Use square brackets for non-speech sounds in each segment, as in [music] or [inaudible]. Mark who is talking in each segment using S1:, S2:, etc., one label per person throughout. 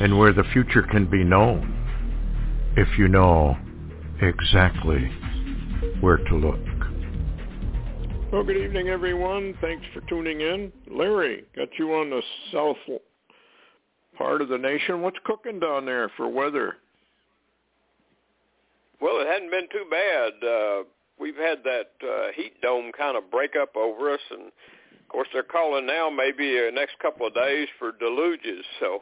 S1: and where the future can be known if you know exactly where to look. Well, good evening, everyone. Thanks for tuning in. Larry, got you on the south part of the nation. What's cooking down there for weather?
S2: Well, it hadn't been too bad. Uh, we've had that uh, heat dome kind of break up over us, and of course they're calling now maybe the next couple of days for deluges. So,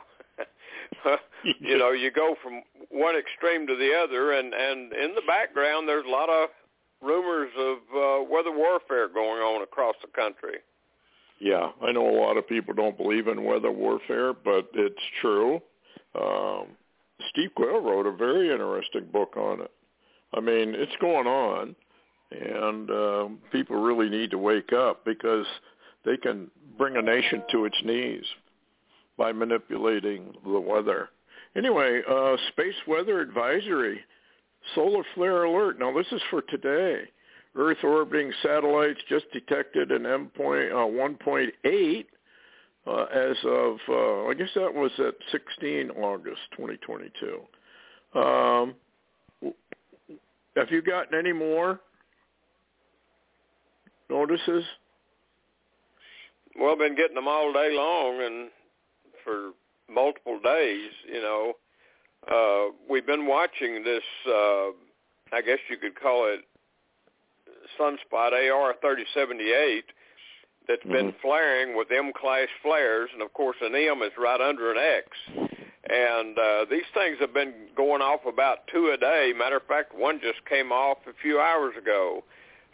S2: [laughs] you know, you go from one extreme to the other, and and in the background there's a lot of rumors of uh, weather warfare going on across the country.
S1: Yeah, I know a lot of people don't believe in weather warfare, but it's true. Um, Steve Quayle wrote a very interesting book on it. I mean, it's going on, and uh, people really need to wake up because they can bring a nation to its knees by manipulating the weather. Anyway, uh, space weather advisory, solar flare alert. Now this is for today. Earth orbiting satellites just detected an M point, uh, 1.8 uh, as of, uh, I guess that was at 16 August 2022. Um, have you gotten any more notices?
S2: Well, I've been getting them all day long and for multiple days, you know. Uh, we've been watching this, uh, I guess you could call it Sunspot AR-3078 that's mm-hmm. been flaring with M-class flares, and of course an M is right under an X. And uh, these things have been going off about two a day. Matter of fact, one just came off a few hours ago.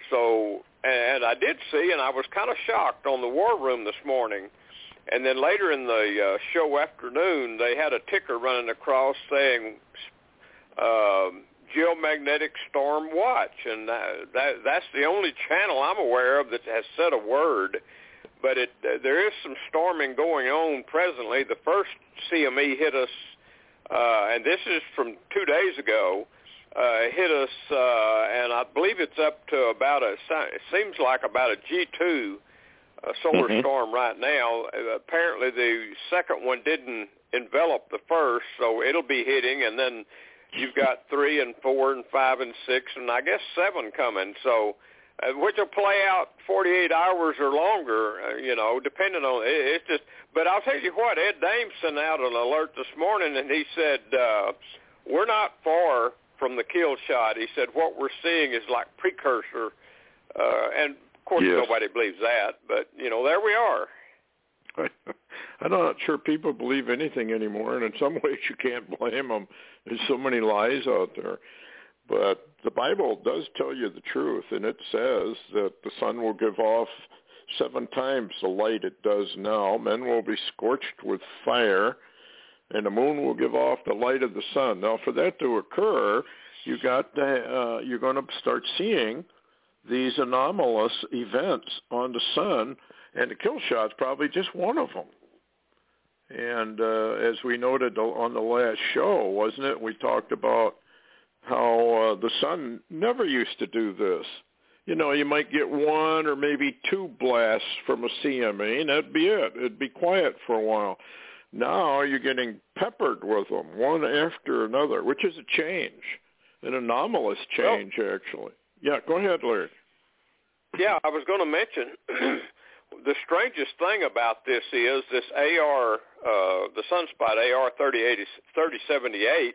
S2: So, and I did see, and I was kind of shocked on the war room this morning. And then later in the uh, show afternoon, they had a ticker running across saying uh, geomagnetic storm watch, and that, that that's the only channel I'm aware of that has said a word but it uh, there is some storming going on presently. The first CME hit us, uh, and this is from two days ago. Uh, hit us, uh, and I believe it's up to about a. It seems like about a G2 uh, solar mm-hmm. storm right now. Apparently, the second one didn't envelop the first, so it'll be hitting, and then you've got three and four and five and six, and I guess seven coming. So uh, which will play out 48 hours or longer, uh, you know, depending on it, it's just. But I'll tell you what, Ed Dame sent out an alert this morning, and he said uh, we're not far from the kill shot. He said what we're seeing is like precursor, uh, and course yes. nobody believes that, but you know, there we are. [laughs]
S1: I'm not sure people believe anything anymore, and in some [laughs] ways you can't blame them. There's so many lies out there. But the Bible does tell you the truth, and it says that the sun will give off seven times the light it does now. Men will be scorched with fire, and the moon will give off the light of the sun. Now, for that to occur, you got to, uh, you're going to start seeing these anomalous events on the sun, and the kill shot's probably just one of them. And uh, as we noted on the last show, wasn't it? We talked about how uh, the sun never used to do this. You know, you might get one or maybe two blasts from a CME, and that'd be it. It'd be quiet for a while. Now you're getting peppered with them, one after another, which is a change, an anomalous change, well, actually. Yeah, go ahead, Larry.
S2: Yeah, I was going to mention [clears throat] the strangest thing about this is this AR, uh, the Sunspot AR 3078.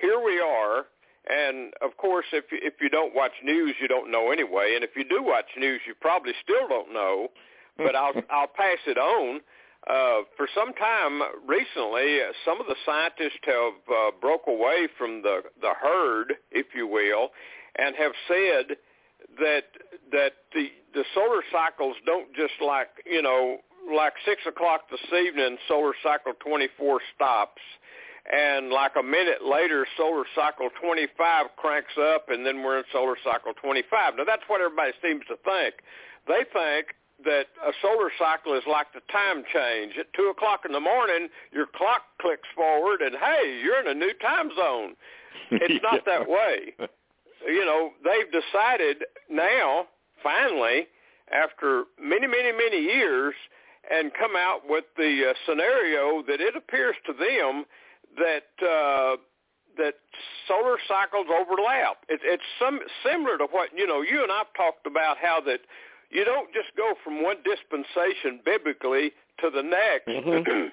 S2: Here we are and of course, if if you don't watch news, you don't know anyway. And if you do watch news, you probably still don't know. But I'll [laughs] I'll pass it on. Uh, for some time recently, some of the scientists have uh, broke away from the the herd, if you will, and have said that that the the solar cycles don't just like you know like six o'clock this evening, solar cycle 24 stops and like a minute later, solar cycle 25 cranks up, and then we're in solar cycle 25. Now that's what everybody seems to think. They think that a solar cycle is like the time change. At two o'clock in the morning, your clock clicks forward, and hey, you're in a new time zone. [laughs] It's not
S1: Yeah.
S2: that way. [laughs] You know, they've decided now, finally, after many, many, many years, and come out with the uh, scenario that it appears to them that uh, that solar cycles overlap. It, it's some similar to what you know. You and I've talked about how that you don't just go from one dispensation biblically to the next
S1: Mhm. [clears throat]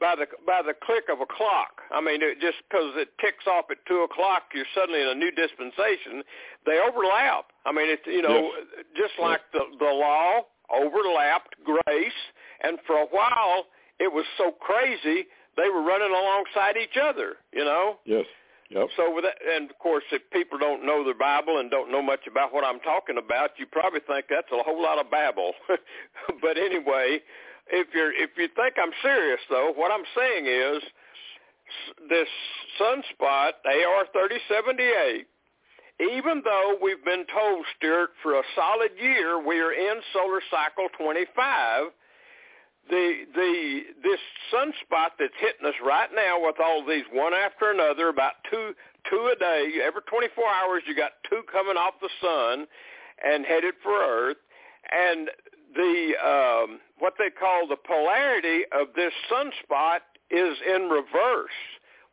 S2: by the by the click of a clock. I mean, it, just because it ticks off at two o'clock, you're suddenly in a new dispensation. They overlap. I mean, it's you know just like the the law overlapped grace, and for a while it was so crazy they were running alongside each other. You know.
S1: Yes. Yep.
S2: So with that, and of course, if people don't know their Bible and don't know much about what I'm talking about, you probably think that's a whole lot of babble. [laughs] but anyway, if you're if you think I'm serious though, what I'm saying is this sunspot AR3078. Even though we've been told, Stewart, for a solid year we are in solar cycle 25, the the this sunspot that's hitting us right now with all these one after another, about two two a day. Every 24 hours, you got two coming off the sun and headed for Earth, and the um, what they call the polarity of this sunspot is in reverse,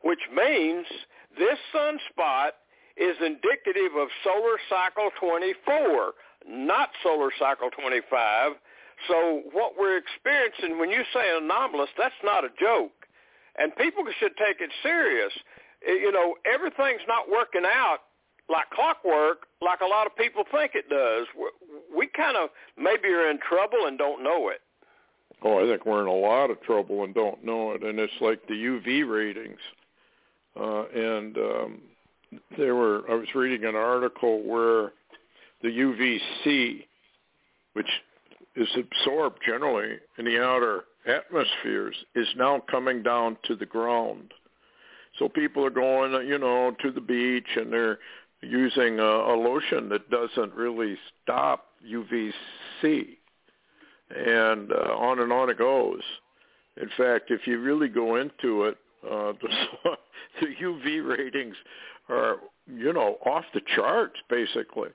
S2: which means this sunspot is indicative of solar cycle 24, not solar cycle 25. So what we're experiencing, when you say anomalous, that's not a joke. And people should take it serious. Eh, You know, everything's not working out like clockwork like a lot of people think it does. We- kind of maybe are in trouble and don't know it.
S1: Oh, I think we're in a lot of trouble and don't know it. And it's like the UV ratings. Uh, and um, there were, I was reading an article where the UVC, which is absorbed generally in the outer atmospheres, is now coming down to the ground. So people are going, you know, to the beach and they're using a, a lotion that doesn't really stop UVC and uh, on and on it goes. In fact, if you really go into it, uh, [laughs] the, the UV ratings are, you know, off the charts basically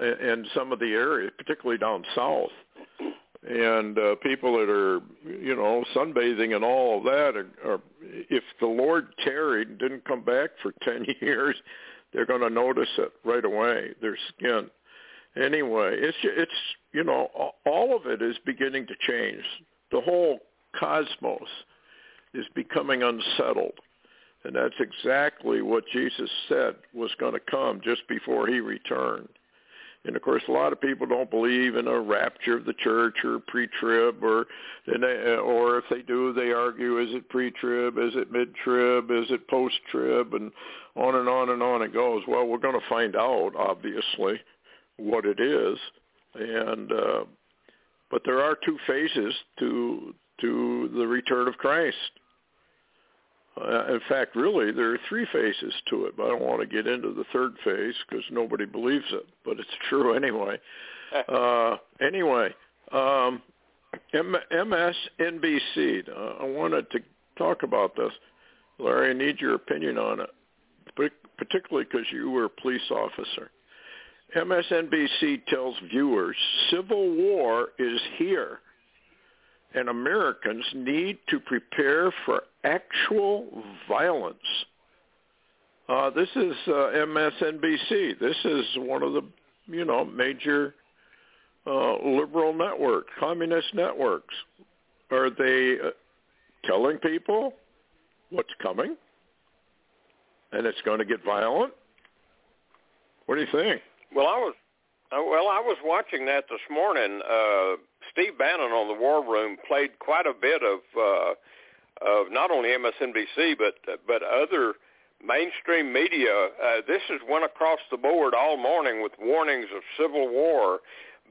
S1: in in some of the areas, particularly down south. And uh, people that are, you know, sunbathing and all of that, are, are if the Lord tarried and didn't come back for [laughs] 10 years, they're going to notice it right away, their skin anyway, it's it's you know all of it is beginning to change. The whole cosmos is becoming unsettled, and that's exactly what Jesus said was going to come just before he returned. And of course, a lot of people don't believe in a rapture of the church or pre-trib, or or if they do, they argue: is it pre-trib? Is it mid-trib? Is it post-trib? And on and on and on it goes. Well, we're going to find out, obviously, what it is, and uh, but there are two phases to to the return of Christ. Uh, in fact, really, there are three phases to it, but I don't want to get into the third phase because nobody believes it, but it's [laughs] true anyway. [laughs] Uh, anyway, um, M- MSNBC. Uh, I wanted to talk about this. Larry, I need your opinion on it, particularly because you were a police officer. MSNBC tells viewers civil war is here and Americans need to prepare for actual violence. Uh, this is uh, MSNBC. This is one of the, you know, major uh, liberal networks, communist networks. Are they uh, telling people what's coming? And it's going to get violent? What do you think?
S2: Well, I was uh, well, I was watching that this morning. Uh, Steve Bannon on the War Room played quite a bit of uh, of not only MSNBC but but other mainstream media. Uh, this has went across the board all morning with warnings of civil war.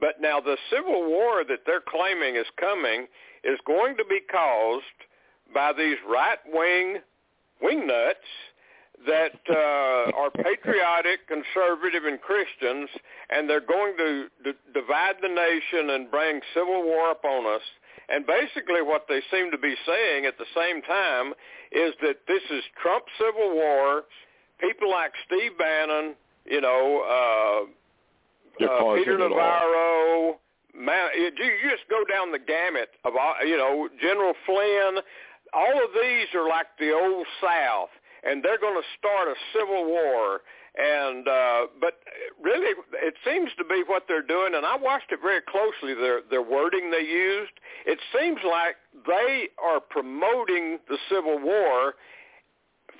S2: But now the civil war that they're claiming is coming is going to be caused by these right-wing wingnuts that uh, are patriotic, conservative, and Christians, and they're going to d- divide the nation and bring civil war upon us. And basically what they seem to be saying at the same time is that this is Trump civil war. People like Steve Bannon, you know, uh, uh, Peter Navarro, Man, you just go down the gamut of you know, General Flynn. All of these are like the old South, and they're going to start a civil war. And uh, but really, it seems to be what they're doing. And I watched it very closely. Their their wording they used. It seems like they are promoting the civil war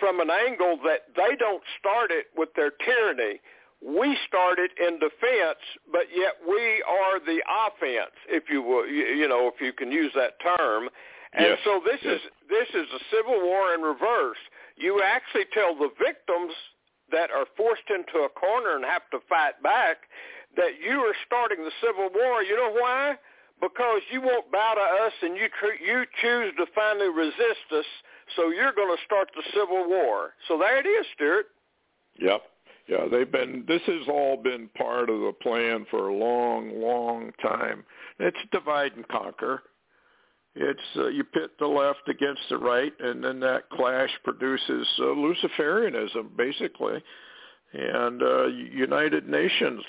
S2: from an angle that they don't start it with their tyranny we started in defense, but yet we are the offense, if you will, you, you know, if you can use that term. And
S1: yes.
S2: so this
S1: yes.
S2: is this is a civil war in reverse. You actually tell the victims that are forced into a corner and have to fight back that you are starting the civil war. You know why? Because you won't bow to us and you tr- you choose to finally resist us, so you're going to start the civil war. So there it is, Stewart.
S1: Yep. Yeah, they've been. This has all been part of the plan for a long, long time. It's divide and conquer. It's uh, you pit the left against the right, and then that clash produces uh, Luciferianism, basically, and uh, United Nations,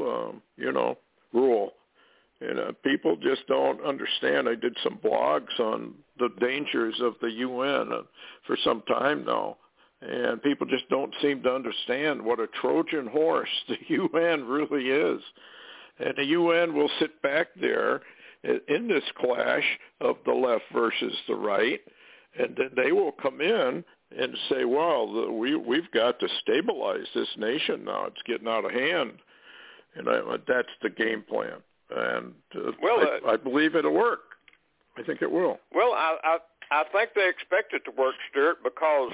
S1: um, you know, rule. And uh, people just don't understand. I did some blogs on the dangers of the UN uh, for some time now and people just don't seem to understand what a Trojan horse [laughs] the UN really is. And the UN will sit back there in this clash of the left versus the right, and then they will come in and say, "Well, we we've got to stabilize this nation now. It's getting out of hand," and I, that's the game plan. And uh,
S2: well,
S1: I,
S2: uh,
S1: I believe it'll work. I think it will.
S2: Well, I I, I think they expect it to work, Stewart, because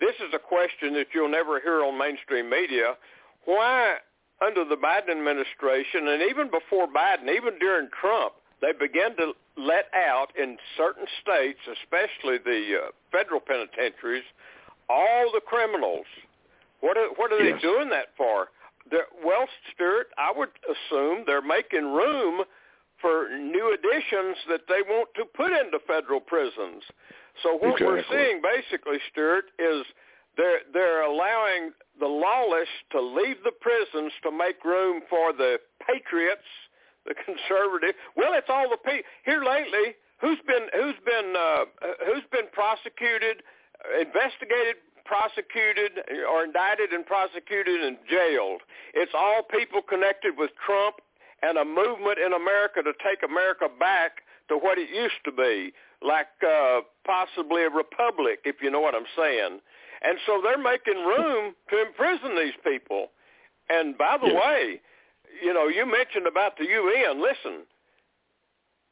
S2: this is a question that you'll never hear on mainstream media. Why, under the Biden administration, and even before Biden, even during Trump, they began to let out in certain states, especially the uh, federal penitentiaries, all the criminals. What are, what are
S1: yes.
S2: they doing that for? They're, well, Stewart, I would assume they're making room for new additions that they want to put into federal prisons. So what
S1: exactly.
S2: we're seeing basically, Stewart, is they're they're allowing the lawless to leave the prisons to make room for the patriots, the conservative. Well, it's all the people here lately. Who's been who's been uh, who's been prosecuted, investigated, prosecuted, or indicted and prosecuted and jailed? It's all people connected with Trump and a movement in America to take America back to what it used to be like uh, possibly a republic, if you know what I'm saying. And so they're making room to imprison these people. And by the
S1: yes.
S2: way, you know, you mentioned about the UN. Listen,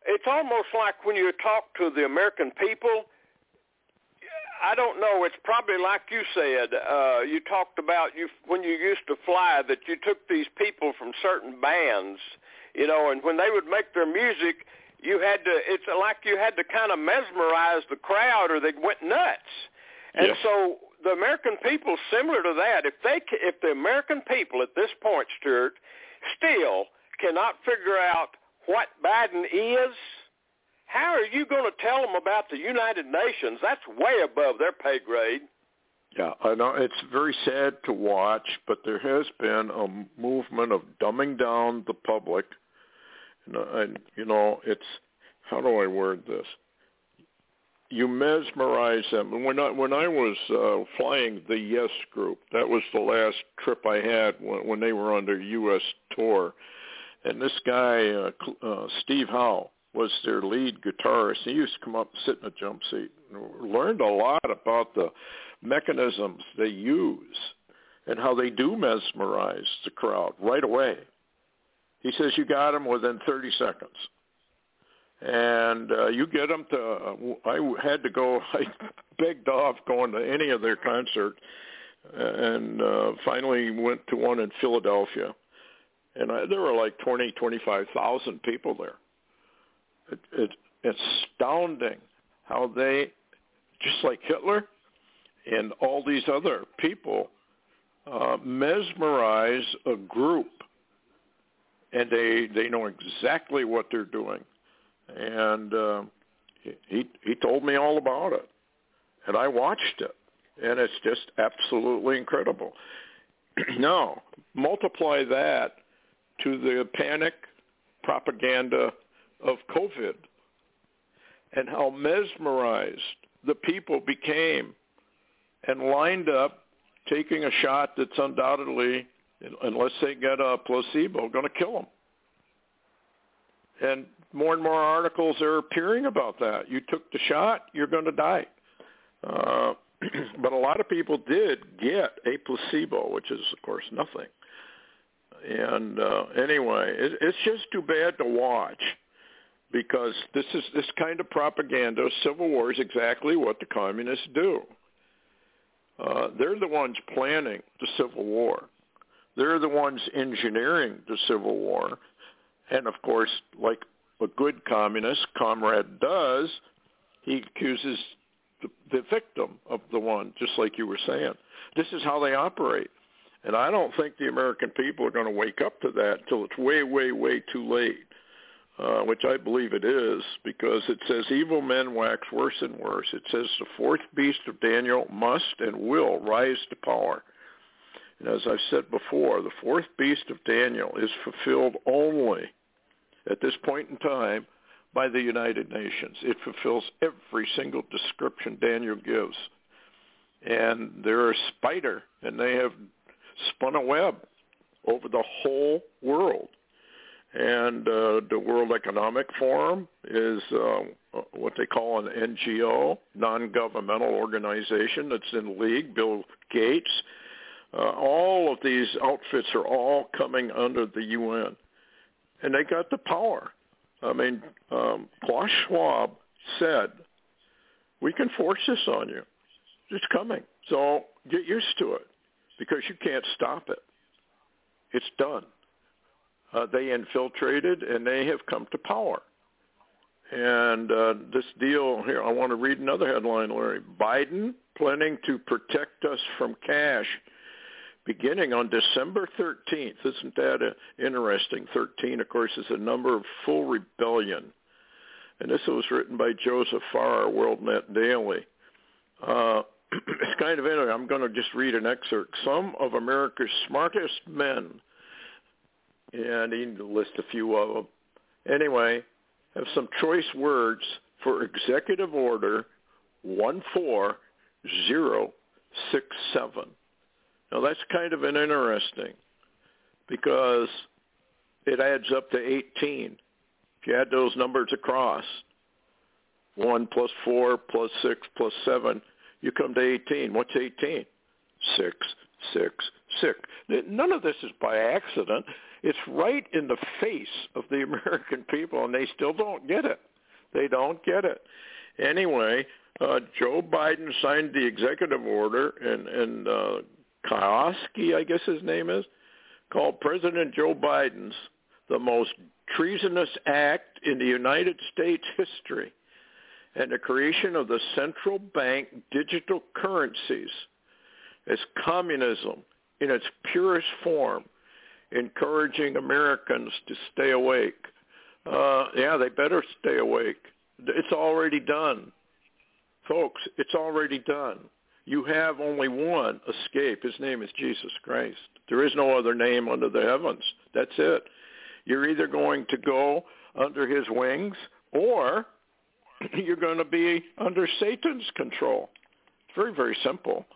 S2: it's almost like when you talk to the American people, I don't know. It's probably like you said. Uh, you talked about you when you used to fly that you took these people from certain bands, you know, and when they would make their music, you had to it's like you had to kind of mesmerize the crowd or they went nuts and
S1: yes.
S2: so the american people similar to that if they if the american people at this point stewart still cannot figure out what biden is how are you going to tell them about the united nations? That's way above their pay grade.
S1: Yeah, I know uh, it's very sad to watch, but there has been a movement of dumbing down the public. And uh, you know, it's how do I word this? You mesmerize them. When I when I was uh, flying the Yes Group, that was the last trip I had when, when they were on their U.S. tour, and this guy uh, uh, Steve Howe was their lead guitarist. He used to come up and sit in a jump seat. And learned a lot about the mechanisms they use and how they do mesmerize the crowd right away. He says you got them within 30 seconds. And uh, you get them to, uh, I had to go, [laughs] I begged off going to any of their concerts and uh, finally went to one in Philadelphia. And I, there were like 20, 25,000 people there. It, it, it's astounding how they, just like Hitler, and all these other people uh, mesmerize a group, and they they know exactly what they're doing. And uh, he he told me all about it, and I watched it, and it's just absolutely incredible. [clears throat] now multiply that to the panic propaganda of COVID and how mesmerized the people became and lined up taking a shot that's undoubtedly, unless they get a placebo, going to kill them. And more and more articles are appearing about that. You took the shot, you're going to die. Uh, [clears throat] but a lot of people did get a placebo, which is, of course, nothing. And uh, anyway, it, it's just too bad to watch because this is this kind of propaganda. Civil war is exactly what the communists do. Uh, they're the ones planning the Civil War. They're the ones engineering the Civil War. And of course, like a good communist comrade does, he accuses the, the victim of the one, just like you were saying. This is how they operate. And I don't think the American people are going to wake up to that until it's way, way, way too late. Uh, which I believe it is, because it says evil men wax worse and worse. It says the fourth beast of Daniel must and will rise to power. And as I've said before, the fourth beast of Daniel is fulfilled only at this point in time by the United Nations. It fulfills every single description Daniel gives. And they're a spider, and they have spun a web over the whole world and uh, the World Economic Forum is uh, what they call an NGO, non-governmental organization that's in league. Bill Gates, uh, all of these outfits are all coming under the UN, and they got the power. I mean, um, Klaus Schwab said, "We can force this on you. It's coming, so get used to it because you can't stop it. It's done." uh, they infiltrated and they have come to power. And uh, this deal here, I want to read another headline, Larry. Biden planning to protect us from cash beginning on December 13th. Isn't that interesting? 13, of course, is a number of full rebellion. And this was written by Joseph Farah, WorldNet Daily. Uh, [clears throat] it's kind of interesting. I'm going to just read an excerpt. Some of America's smartest men and he lists a few of them. Anyway, have some choice words for Executive Order 14067. Now that's kind of an interesting because it adds up to 18. If you add those numbers across, 1 plus 4 plus 6 plus 7, you come to 18. What's 18? 6, 6, 6. None of this is by accident. It's right in the face of the [laughs] American people, and they still don't get it. They don't get it. Anyway, uh, Joe Biden signed the executive order, and, and uh, Kioski, I guess his name is, called President Joe Biden's the most treasonous act in the United States [laughs] history and the creation of the central bank digital currencies as communism in its purest form encouraging Americans to stay awake. Uh, yeah, they better stay awake. It's already done. Folks, it's already done. You have only one escape. His name is Jesus Christ. There is no other name under the heavens. That's it. You're either going to go under his wings or [clears throat] you're going to be under Satan's control. It's very, very simple.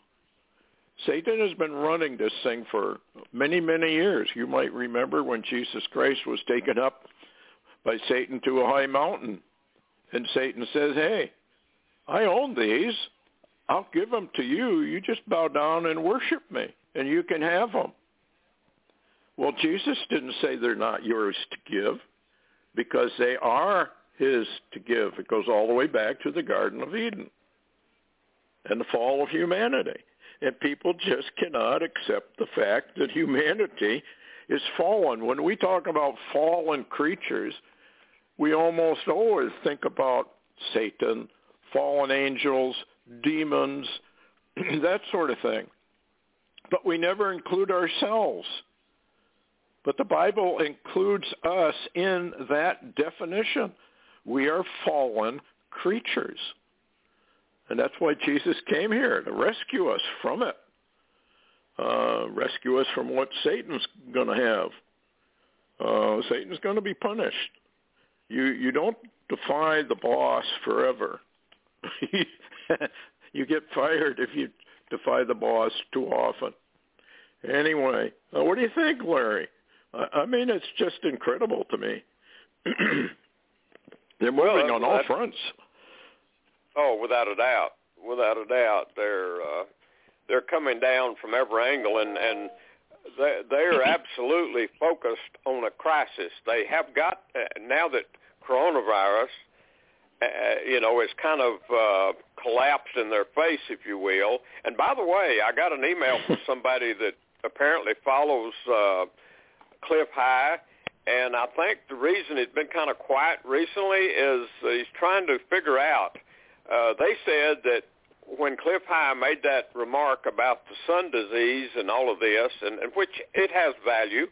S1: Satan has been running this thing for many, many years. You might remember when Jesus Christ was taken up by Satan to a high mountain. And Satan says, hey, I own these. I'll give them to you. You just bow down and worship me, and you can have them. Well, Jesus didn't say they're not yours to give because they are his to give. It goes all the way back to the Garden of Eden and the fall of humanity. And people just cannot accept the fact that humanity is fallen. When we talk about fallen creatures, we almost always think about Satan, fallen angels, demons, [clears throat] that sort of thing. But we never include ourselves. But the Bible includes us in that definition. We are fallen creatures. And that's why Jesus came here, to rescue us from it. Uh, rescue us from what Satan's going to have. Uh, Satan's going to be punished. You you don't defy the boss forever. [laughs] [laughs] you get fired if you defy the boss too often. Anyway, uh, what do you think, Larry? I, I mean, it's just incredible to me. [clears throat] They're moving
S2: well,
S1: on all fronts.
S2: Oh, without a doubt, without a doubt, they're uh, they're coming down from every angle, and and they they're [laughs] absolutely focused on a crisis. They have got uh, now that coronavirus, uh, you know, is kind of uh, collapsed in their face, if you will. And by the way, I got an email from [laughs] somebody that apparently follows uh, Cliff High, and I think the reason it's been kind of quiet recently is he's trying to figure out. Uh, they said that when Cliff High made that remark about the sun disease and all of this, and, and which it has value,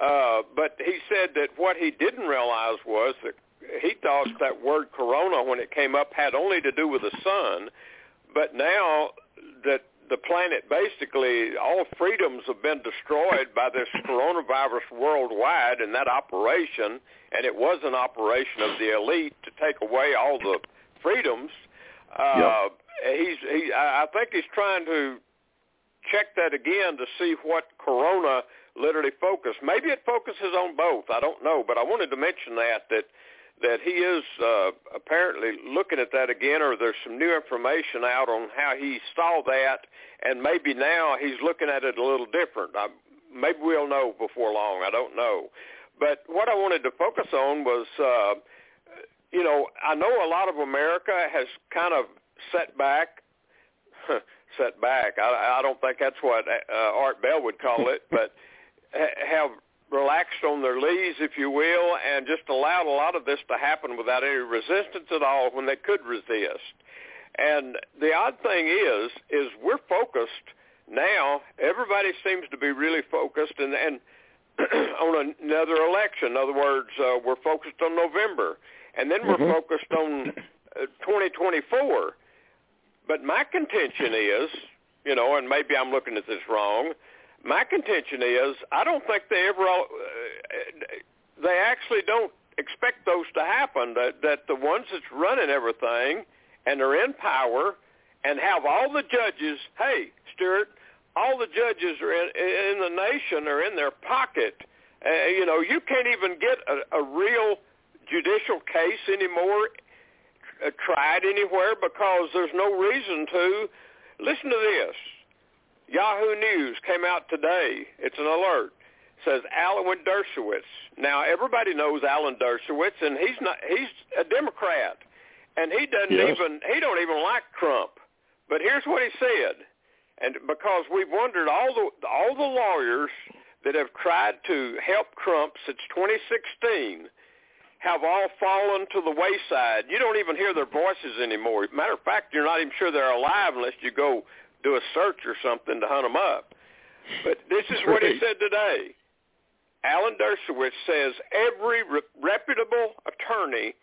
S2: uh, but he said that what he didn't realize was that he thought that word corona when it came up had only to do with the sun, but now that the planet basically all freedoms have been destroyed by this coronavirus worldwide and that operation and it was an operation of the elite to take away all the freedoms uh yep. he's he I think he's trying to check that again to see what corona literally focused maybe it focuses on both. I don't know. But I wanted to mention that that that he is uh, apparently looking at that again, or there's some new information out on how he saw that, and maybe now he's looking at it a little different. I, maybe we'll know before long. I don't know. But what I wanted to focus on was, uh, you know, I know a lot of America has kind of set back. [laughs] set back. I, I don't think that's what uh, Art Bell would call it, [laughs] but have relaxed on their leaves, if you will, and just allowed a lot of this to happen without any resistance at all when they could resist. And the odd thing is, is we're focused now. Everybody seems to be really focused, and, and [clears throat] on another election. In other words, uh, we're focused on November, and then we're mm-hmm. focused on uh, 2024. But my contention is, you know, and maybe I'm looking at this wrong my contention is I don't think they ever uh, they actually don't expect those to happen that that the ones that's running everything and are in power and have all the judges hey Stewart all the judges are in, in the nation are in their pocket. Uh, you know you can't even get a, a real judicial case anymore uh, tried anywhere because there's no reason to. Listen to this Yahoo News came out today. It's an alert. It says Alan Dershowitz. Now everybody knows Alan Dershowitz, and he's not. He's a Democrat, and he doesn't yes. even. He don't even like Trump. But here's what he said, and because we've wondered all the all the lawyers that have tried to help Trump since 2016 have all fallen to the wayside. You don't even hear their voices anymore. Matter of fact, you're not even sure they're alive unless you go do a search or something to hunt them up. But this is what he said today. Alan Dershowitz says every re- reputable attorney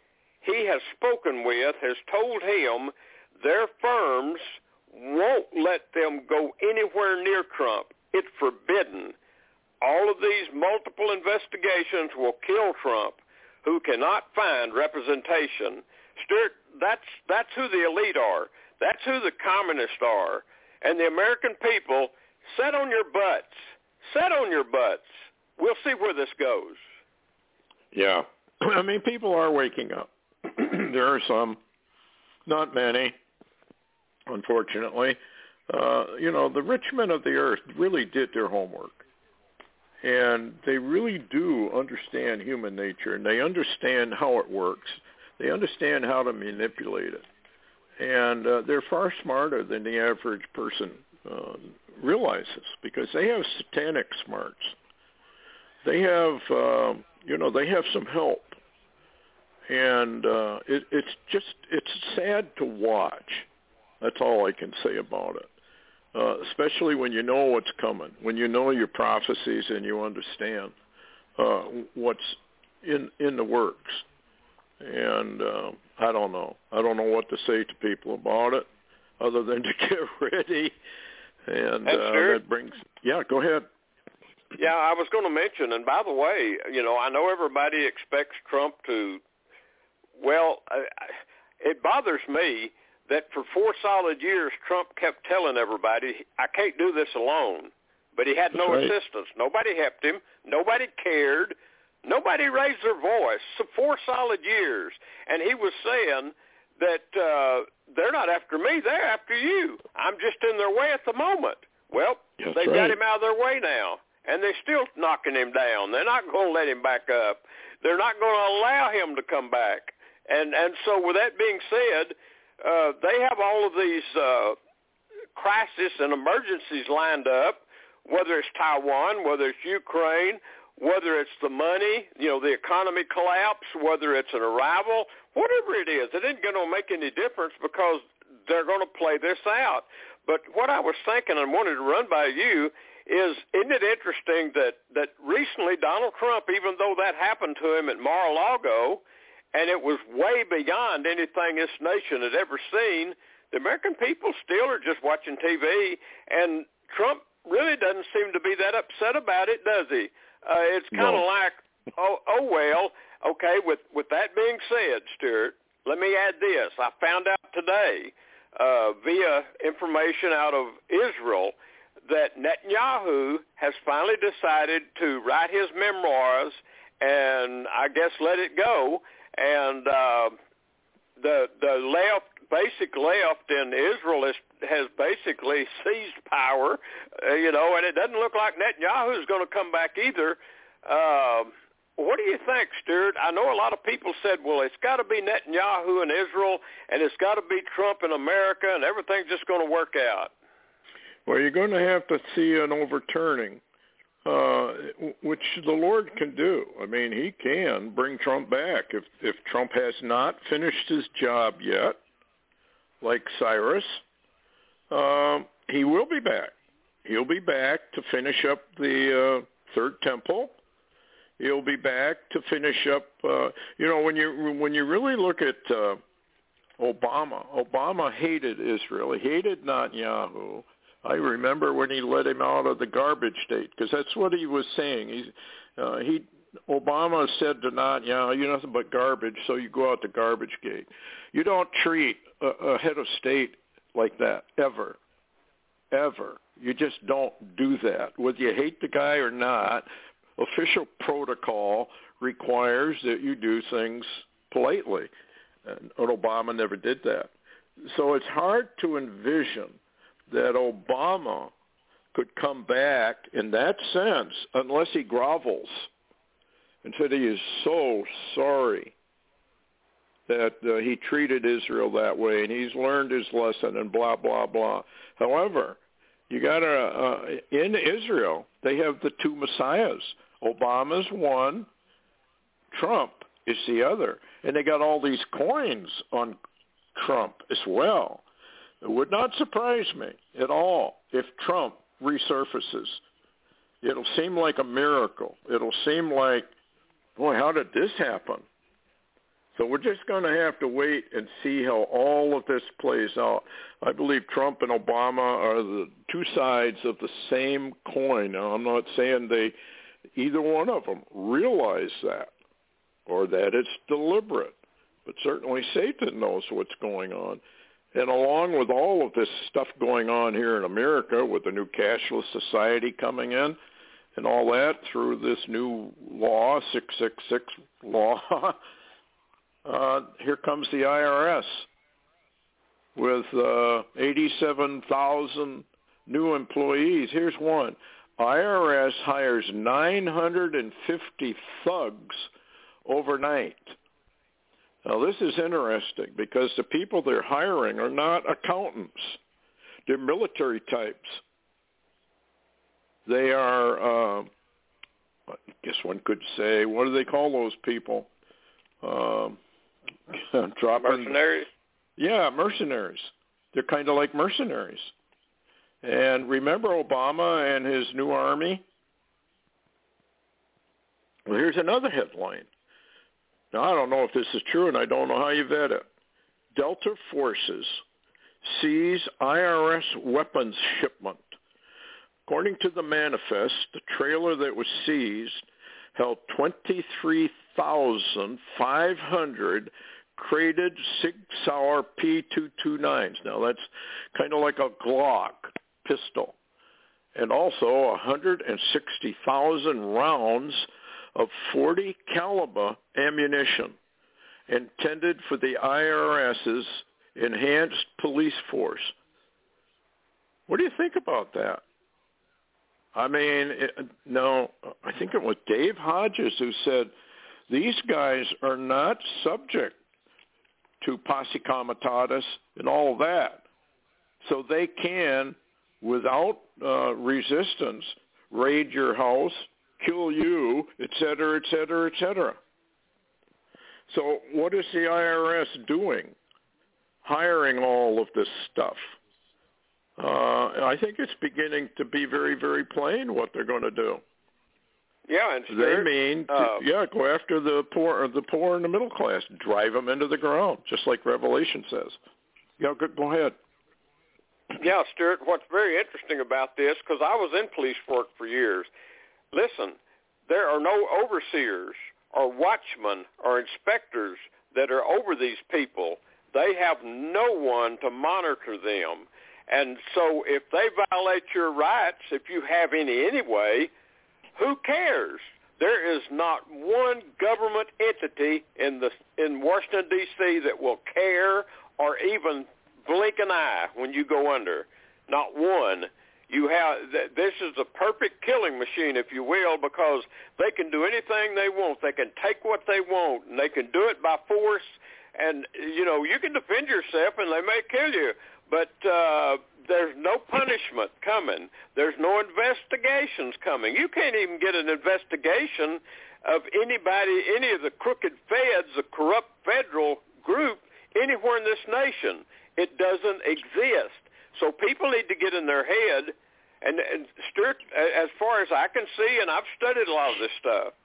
S2: he has spoken with has told him their firms won't let them go anywhere near Trump. It's forbidden. All of these multiple investigations will kill Trump, who cannot find representation. Stewart, that's that's who the elite are. That's who the communists are and the American people, set on your butts. Set on your butts. We'll see where this goes.
S1: Yeah. [clears throat] I mean, people are waking up. [clears throat] there are some, not many, unfortunately. Uh, you know, the rich men of the earth really did their homework. And they really do understand human nature, and they understand how it works. They understand how to manipulate it and uh, they're far smarter than the average person uh, realizes because they have satanic smarts. They have, uh, you know, they have some help, and uh, it, it's just it's sad to watch. That's all I can say about it. uh, especially when you know what's coming, when you know your prophecies and you understand uh, what's in in the works. And uh, I don't know. I don't know what to say to people about it, other than [laughs] to get ready. And uh, that brings. Yeah, go ahead.
S2: Yeah, I was going to mention, and by the way, you know, I know everybody expects Trump to. Well, I, it bothers me that for four solid years Trump kept telling everybody, "I can't do this alone." But he had no
S1: right.
S2: assistance. Nobody helped him. Nobody cared. Nobody raised their voice. So four solid years, and he was saying that uh, they're not after me; they're after you. I'm just in their way at the moment. Well,
S1: That's
S2: they've
S1: right.
S2: got him out of their way now, and they're still knocking him down. They're not going to let him back up. They're not going to allow him to come back. And and so, with that being said, uh, they have all of these uh, crises and emergencies lined up. Whether it's Taiwan, whether it's Ukraine, whether it's the money, you know, the economy collapse, whether it's an arrival, whatever it is, it isn't going to make any difference because they're going to play this out. But what I was thinking and wanted to run by you is, isn't it interesting that, that recently Donald Trump, even though that happened to him at Mar-a-Lago, and it was way beyond anything this nation had ever seen, the American people still are just watching TV, and Trump really doesn't seem to be that upset about it, does he? Uh, it's kind of
S1: No.
S2: like, oh, oh well, okay. With with that being said, Stewart, let me add this. I found out today uh, via information out of Israel that Netanyahu has finally decided to write his memoirs and I guess let it go. And uh, the the left, basic left in Israel is, has basically seized power, uh, you know, and it doesn't look like Netanyahu is going to come back either. Uh, what do you think, Stewart? I know a lot of people said, well, it's got to be Netanyahu in Israel, and it's got to be Trump in America, and everything's just going to work out.
S1: Well, you're going to have to see an overturning, uh, which the Lord can do. I mean, He can bring Trump back if if Trump has not finished his job yet, like Cyrus. Um, he will be back. He'll be back to finish up the uh, third temple. He'll be back to finish up. Uh, you know, when you when you really look at uh, Obama, Obama hated Israel. He hated Netanyahu. I remember when he let him out of the garbage state because that's what he was saying. He, uh, he Obama said to Netanyahu, "You're nothing but garbage, so you go out the garbage gate. You don't treat a, a head of state like that ever, ever. You just don't do that. Whether you hate the guy or not, official protocol requires that you do things politely, and Obama never did that. So it's hard to envision that Obama could come back in that sense unless he grovels and said he is so sorry that uh, he treated Israel that way and he's learned his lesson and blah blah blah. However, you got to uh, in Israel they have the two messiahs. Obama's one, Trump is the other, and they got all these coins on Trump as well. It would not surprise me at all if Trump resurfaces. It'll seem like a miracle. It'll seem like, boy, how did this happen? So we're just going to have to wait and see how all of this plays out. I believe Trump and Obama are the two sides of the same coin. Now, I'm not saying they, either one of them, realize that or that it's deliberate, but certainly Satan knows what's going on. And along with all of this stuff going on here in America with the new cashless society coming in and all that through this new law, 666 [laughs] law, uh, here comes the IRS with uh, 87,000 new employees. Here's one. IRS hires 950 thugs overnight. Now this is interesting because the people they're hiring are not accountants. They're military types. They are, uh, I guess one could say, what do they call those people? Um, [laughs] dropping,
S2: Mercenaries.
S1: Yeah, mercenaries. They're kind of like mercenaries. And remember Obama and his new army? Well, here's another headline. Now, I don't know if this is true, and I don't know how you vet it. Delta forces seize IRS weapons shipment. According to the manifest, the trailer that was seized held 23,500 crated Sig Sauer P229s. Now that's kind of like a Glock pistol. And also 160,000 rounds of 40 caliber ammunition intended for the IRS's enhanced police force. What do you think about that? I mean, it, no, I think it was Dave Hodges who said these guys are not subject to posse comitatus and all that. So they can, without uh, resistance, raid your house, kill you, et cetera, et cetera, et cetera. So what is the IRS doing? Hiring all of this stuff. Uh, I think it's beginning to be very, very plain what they're going to do.
S2: Yeah, and
S1: they mean to,
S2: uh,
S1: yeah, go after the poor, the poor and the middle class, drive them into the ground, just like Revelation says. Yeah, good. Go ahead.
S2: Yeah, Stewart. What's very interesting about this, because I was in police work for years. Listen, there are no overseers or watchmen or inspectors that are over these people. They have no one to monitor them. And so if they violate your rights, if you have any anyway, who cares? There is not one government entity in the in Washington D.C. that will care or even blink an eye when you go under. Not one. You have this is a perfect killing machine, if you will, because they can do anything they want. They can take what they want, and they can do it by force. And you know you can defend yourself, and they may kill you but uh, there's no punishment coming. There's no investigations coming. You can't even get an investigation of anybody, any of the crooked feds, the corrupt federal group, anywhere in this nation. It doesn't exist. So people need to get in their head. And, and as far as I can see, and I've studied a lot of this stuff,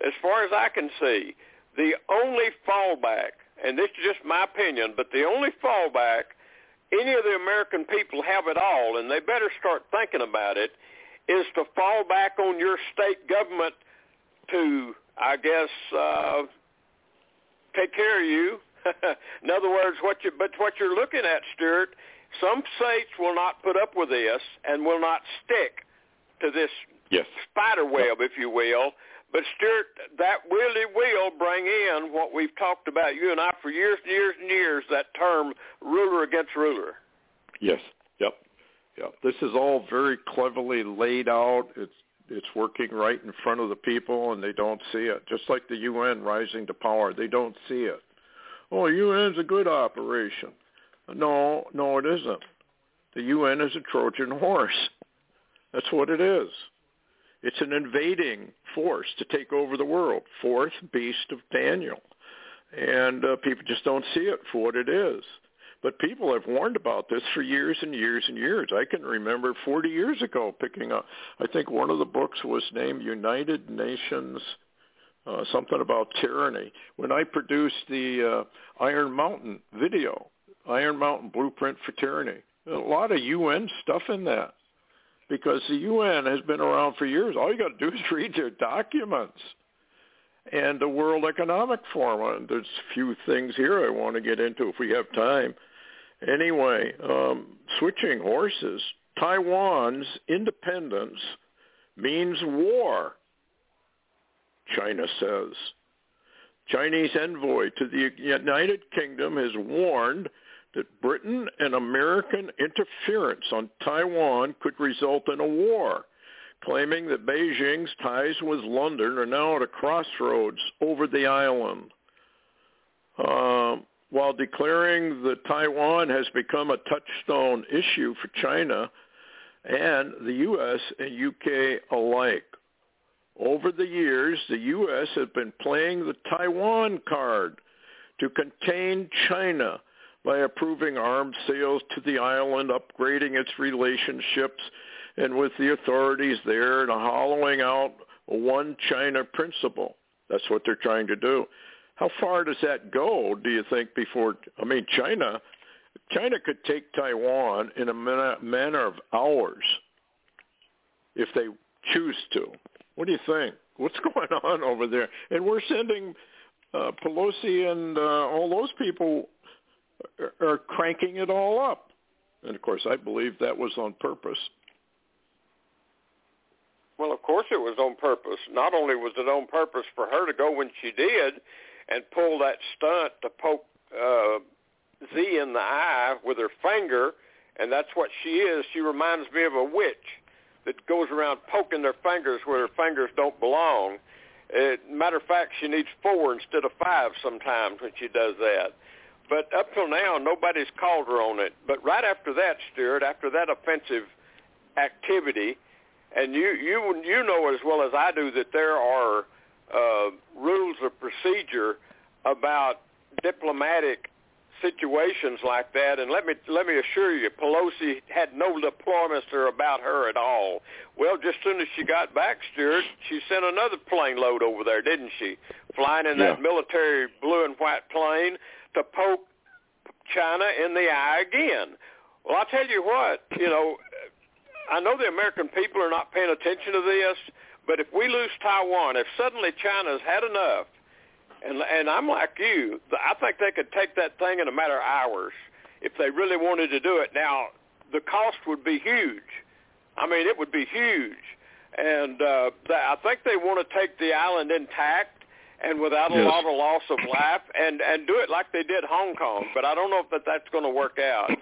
S2: as far as I can see, the only fallback, and this is just my opinion, but the only fallback any of the American people have it all, and they better start thinking about it, is to fall back on your state government to, I guess, uh, take care of you. [laughs] In other words, what you but what you're looking at, Stewart, some states will not put up with this and will not stick to this
S1: yes.
S2: spider web, if you will, but Stewart, that really will bring in what we've talked about, you and I, for years and years and years, that term ruler against ruler.
S1: Yes. Yep. Yep. This is all very cleverly laid out. It's it's working right in front of the people, and they don't see it. Just like the UN rising to power, they don't see it. Oh, UN's a good operation. No, no, it isn't. The UN is a Trojan horse. That's what it is. It's an invading force to take over the world, fourth beast of Daniel. And uh, people just don't see it for what it is. But people have warned about this for years and years and years. I can remember 40 years ago picking up, I think one of the books was named United Nations, uh, something about tyranny. When I produced the uh, Iron Mountain video, Iron Mountain Blueprint for Tyranny, a lot of UN stuff in that because the UN has been around for years. All you got to do is [laughs] read their documents and the World Economic Forum. There's a few things here I want to get into if we have time. Anyway, um, switching horses, Taiwan's independence means war, China says. Chinese envoy to the United Kingdom has warned that Britain and American interference on Taiwan could result in a war, claiming that Beijing's ties with London are now at a crossroads over the island. Uh, while declaring that Taiwan has become a touchstone issue for China and the U.S. and UK alike. Over the years, the U.S. has been playing the Taiwan card to contain China by approving arms sales to the island, upgrading its relationships and with the authorities there and hollowing out a one China principle. That's what they're trying to do. How far does that go, do you think, before, I mean, China, China could take Taiwan in a matter of hours if they choose to. What do you think? What's [laughs] going on over there? And we're sending uh, Pelosi and uh, all those people are, cranking it all up. And of course, I believe that was on purpose.
S2: Well, of course it was on purpose. Not only was it on purpose for her to go when she did and pull that stunt to poke uh, Xi in the eye with her finger, and that's what she is. She reminds me of a witch that goes around poking their fingers where their fingers don't belong. Uh, matter of fact, she needs four instead of five sometimes when she does that. But up till now, nobody's called her on it. But right after that, Stewart, after that offensive activity, and you you you know as well as I do that there are uh, rules of procedure about diplomatic situations like that. And let me let me assure you, Pelosi had no diplomacy about her at all. Well, just soon as she got back, Stewart, she sent another plane load over there, didn't she? Flying in
S1: yeah.
S2: that military blue and white plane to poke China in the eye again. Well, I'll tell you what, you know, I know the American people are not paying attention to this, but if we lose Taiwan, if suddenly China's had enough, and and I'm like you, I think they could take that thing in a matter of hours if they really wanted to do it. Now, the cost would be huge. I mean, it would be huge, and uh, I think they want to take the island intact and without a
S1: yes.
S2: lot of loss of life, and and do it like they did Hong Kong. But I don't know if that that's going to work out. [coughs]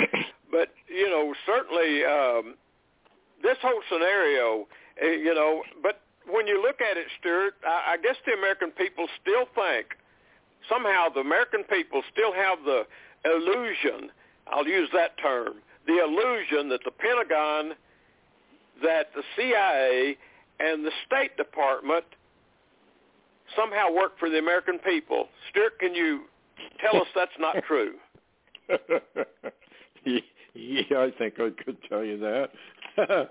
S2: But you know, certainly um, this whole scenario, uh, you know, but when you look at it, Stewart, I, I guess the American people still think somehow the American people still have the illusion. I'll use that term. The illusion that the Pentagon, that the CIA, and the State Department somehow work for the American people. Stewart, can you tell us that's not [laughs] true? [laughs]
S1: yeah, I think I could tell you that. [laughs]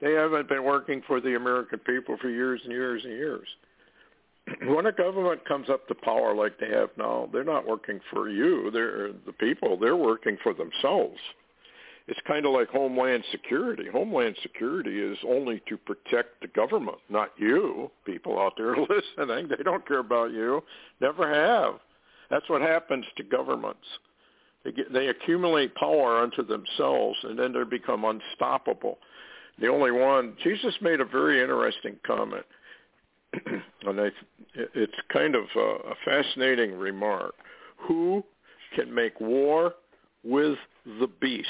S1: they haven't been working for the American people for years and years and years. [clears throat] When a government comes up to power like they have now, they're not working for you. They're the people. They're working for themselves it's kind of like Homeland Security. Homeland Security is only to protect the government, not you, people out there [laughs] listening. They don't care about you. Never have. That's what happens to governments. They, get, they accumulate power unto themselves, and then they become unstoppable. The only one, Jesus made a very interesting comment, [clears throat] and I, it's kind of a, a fascinating remark. Who can make war with the beast?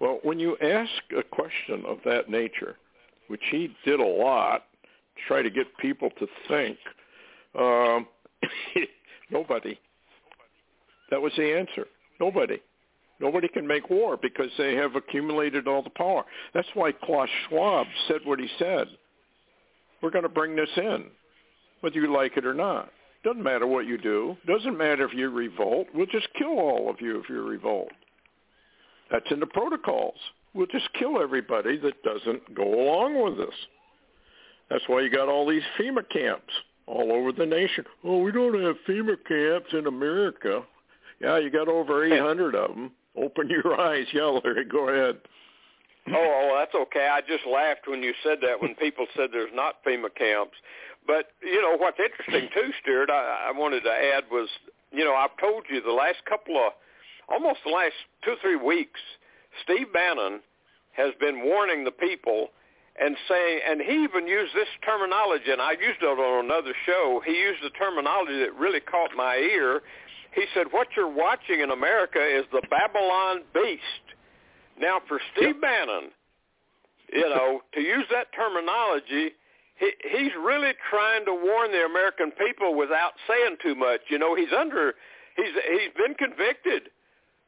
S1: Well, when you ask a question of that nature, which he did a lot, try to get people to think, um, [coughs] nobody. That was the answer. Nobody. Nobody can make war because they have accumulated all the power. That's why Klaus Schwab said what he said. We're going to bring this in, whether you like it or not. Doesn't matter what you do. Doesn't matter if you revolt. We'll just kill all of you if you revolt. That's in the protocols. We'll just kill everybody that doesn't go along with this. That's why you got all these FEMA camps all over the nation. Oh, we don't have FEMA camps in America. Yeah, you got over [laughs] 800 of them. Open your [laughs] eyes. Yeah, Larry, go ahead.
S2: Oh, oh, that's okay. I just laughed when you said that when people said there's not FEMA camps. But, you know, what's interesting too, Stewart, I, I wanted to add was, you know, I've told you the last couple of – almost the last two or three weeks, Steve Bannon has been warning the people and saying, and he even used this terminology, and I used it on another show. He used the terminology that really caught my ear. He said, what you're watching in America is the Babylon beast. Now, for Steve yep. Bannon, you know, [laughs] to use that terminology, he, he's really trying to warn the American people without saying too much. You know, he's under, he's he's been convicted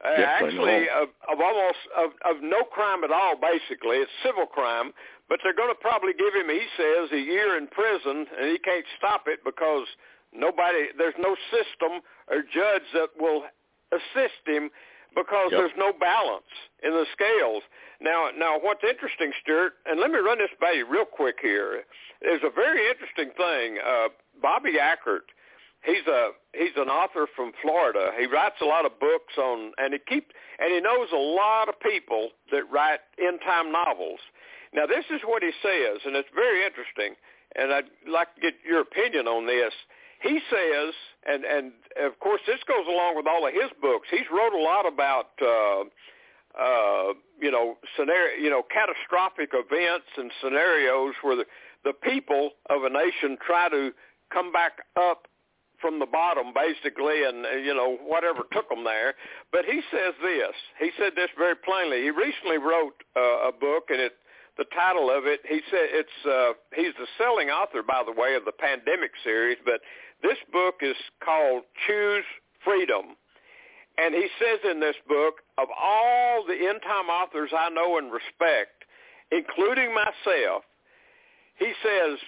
S2: uh, actually, of, of almost of, of no crime at all. Basically, it's civil crime, but they're going to probably give him, he says, a year in prison, and he can't stop it because nobody, there's no system or judge that will assist him because
S1: Yep.
S2: there's no balance in the scales. Now, now, what's interesting, Stewart, and let me run this by you real quick here. There's a very interesting thing. Uh, Bobby Akart, he's a he's an author from Florida. He writes a lot of books on, and he keep and he knows a lot of people that write end time novels. Now, this is what he says, and it's very interesting. And I'd like to get your opinion on this. He says, and and of course this goes along with all of his books. He's wrote a lot about. Uh, uh, you know, scenario, you know, catastrophic events and scenarios where the, the people of a nation try to come back up from the bottom, basically, and uh, you know whatever took them there. But he says this. He said this very plainly. He recently wrote uh, a book, and it the title of it. He said it's. Uh, he's the selling author, by the way, of the pandemic series. But this book is called Choose Freedom and he says in this book, of all the end time authors I know and respect, including myself, he says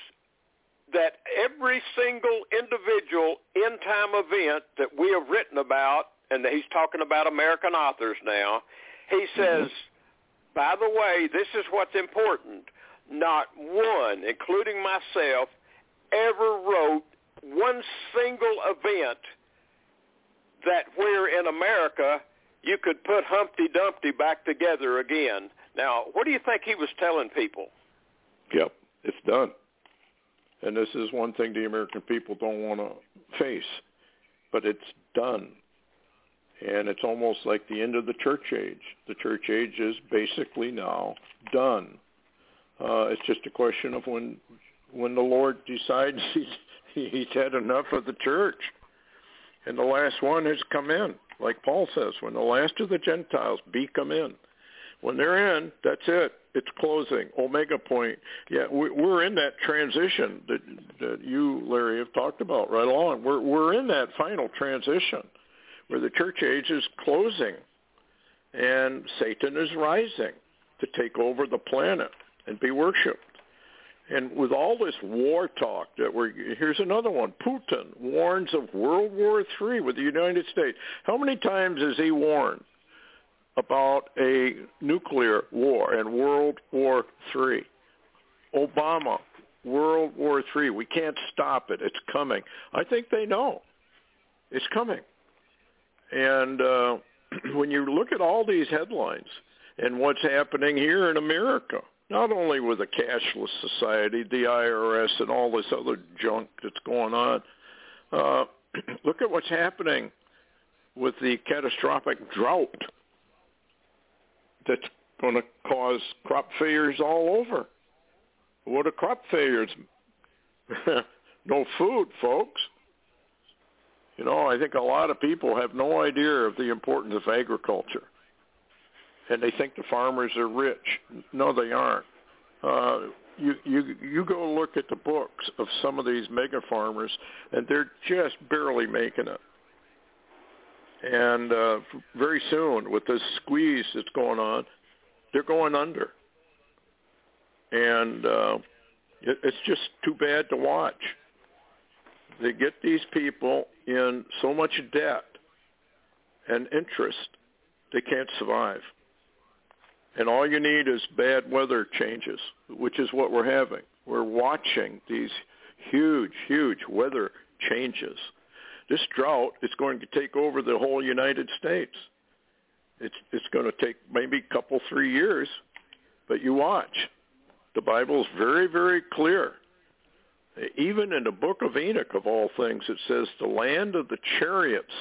S2: that every single individual end time event that we have written about, and he's talking about American authors now, he says, mm-hmm. by the way, this is what's important. Not one, including myself, ever wrote one single event – that where in America you could put Humpty Dumpty back together again. Now, what do you think he was telling people?
S1: Yep, it's done. And this is one thing the American people don't want to face, but it's done. And it's almost like the end of the church age. The church age is basically now done. Uh, it's just a question of when when the Lord decides [laughs] he's he's had enough of the church and the last one has come in. Like Paul says, when the last of the Gentiles be come in. When they're in, that's it. It's closing. Omega point. Yeah, we're in that transition that that you, Larry, have talked about right along. We're we're in that final transition where the church age is closing, and Satan is rising to take over the planet and be worshipped. And with all this war talk that we're here's another one. Putin warns of World War III with the United States. How many times has he warned about a nuclear war and World War III? Obama, World War III. We can't stop it. It's coming. I think they know. It's coming. And uh, [clears throat] when you look at all these headlines and what's happening here in America, not only with a cashless society, the IRS, and all this other junk that's going on. Uh, [clears throat] look at what's happening with the catastrophic drought that's going to cause crop failures all over. What are crop failures? [laughs] no food, folks. You know, I think a lot of people have no idea of the importance of agriculture and they think the farmers are rich. No, they aren't. Uh, you you you go look at the books of some of these mega farmers, and they're just barely making it. And uh, very soon, with this squeeze that's going on, they're going under. And uh, it, it's just too bad to watch. They get these people in so much debt and interest, they can't survive. And all you need is bad weather changes, which is what we're having. We're watching these huge, huge weather changes. This drought is going to take over the whole United States. It's it's going to take maybe a couple, three years, but you watch. The Bible is very, very clear. Even in the book of Enoch, of all things, it says, the land of the chariots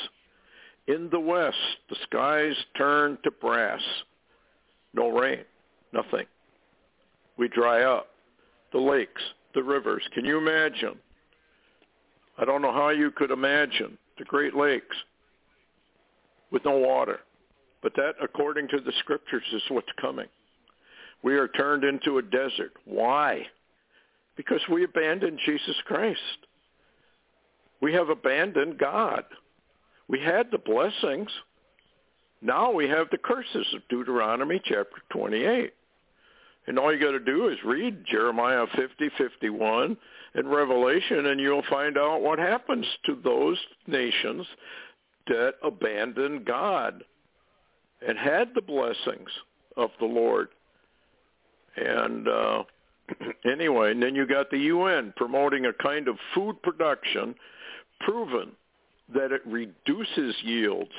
S1: in the west, the skies turn to brass no rain, nothing. We dry up. The lakes, the rivers. Can you imagine? I don't know how you could imagine the Great Lakes with no water. But that, according to the scriptures, is what's coming. We are turned into a desert. Why? Because we abandoned Jesus Christ. We have abandoned God. We had the blessings. Now we have the curses of Deuteronomy chapter 28. And all you got to do is read Jeremiah 50, 51, and Revelation, and you'll find out what happens to those nations that abandoned God and had the blessings of the Lord. And uh, [clears throat] anyway, and then you got the UN promoting a kind of food production proven that it reduces yields,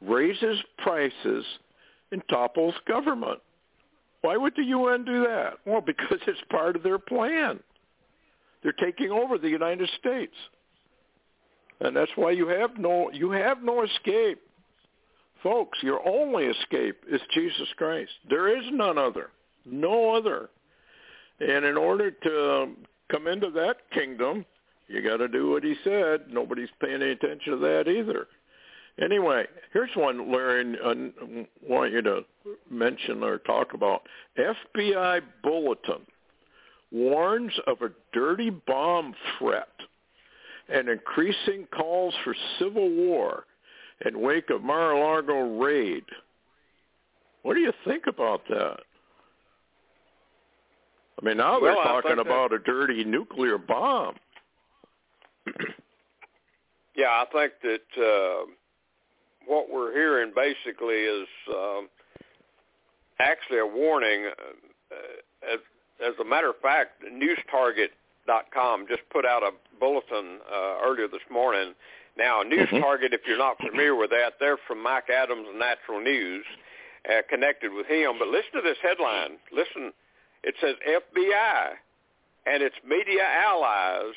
S1: raises prices, and topples government. Why would the UN do that? Well, because it's part of their plan. They're taking over the United States. And that's why you have no you have no escape. Folks, your only escape is Jesus Christ. There is none other. No other. And in order to um, come into that kingdom, you got to do what he said. Nobody's paying any attention to that either. Anyway, here's one, Larry, I want you to mention or talk about. FBI bulletin warns of a dirty bomb threat and increasing calls for civil war in wake of Mar-a-Lago raid. What do you think about that? I mean, now they're
S2: well,
S1: talking about
S2: that,
S1: a dirty nuclear bomb.
S2: yeah, I think that uh, what we're hearing basically is um, actually a warning. Uh, as, as a matter of fact, NewsTarget.com just put out a bulletin uh, earlier this morning. Now, News
S1: Mhm.
S2: Target, if you're not familiar with that, they're from Mike Adams and Natural News, uh, connected with him. But listen to this headline. Listen, it says FBI and its media allies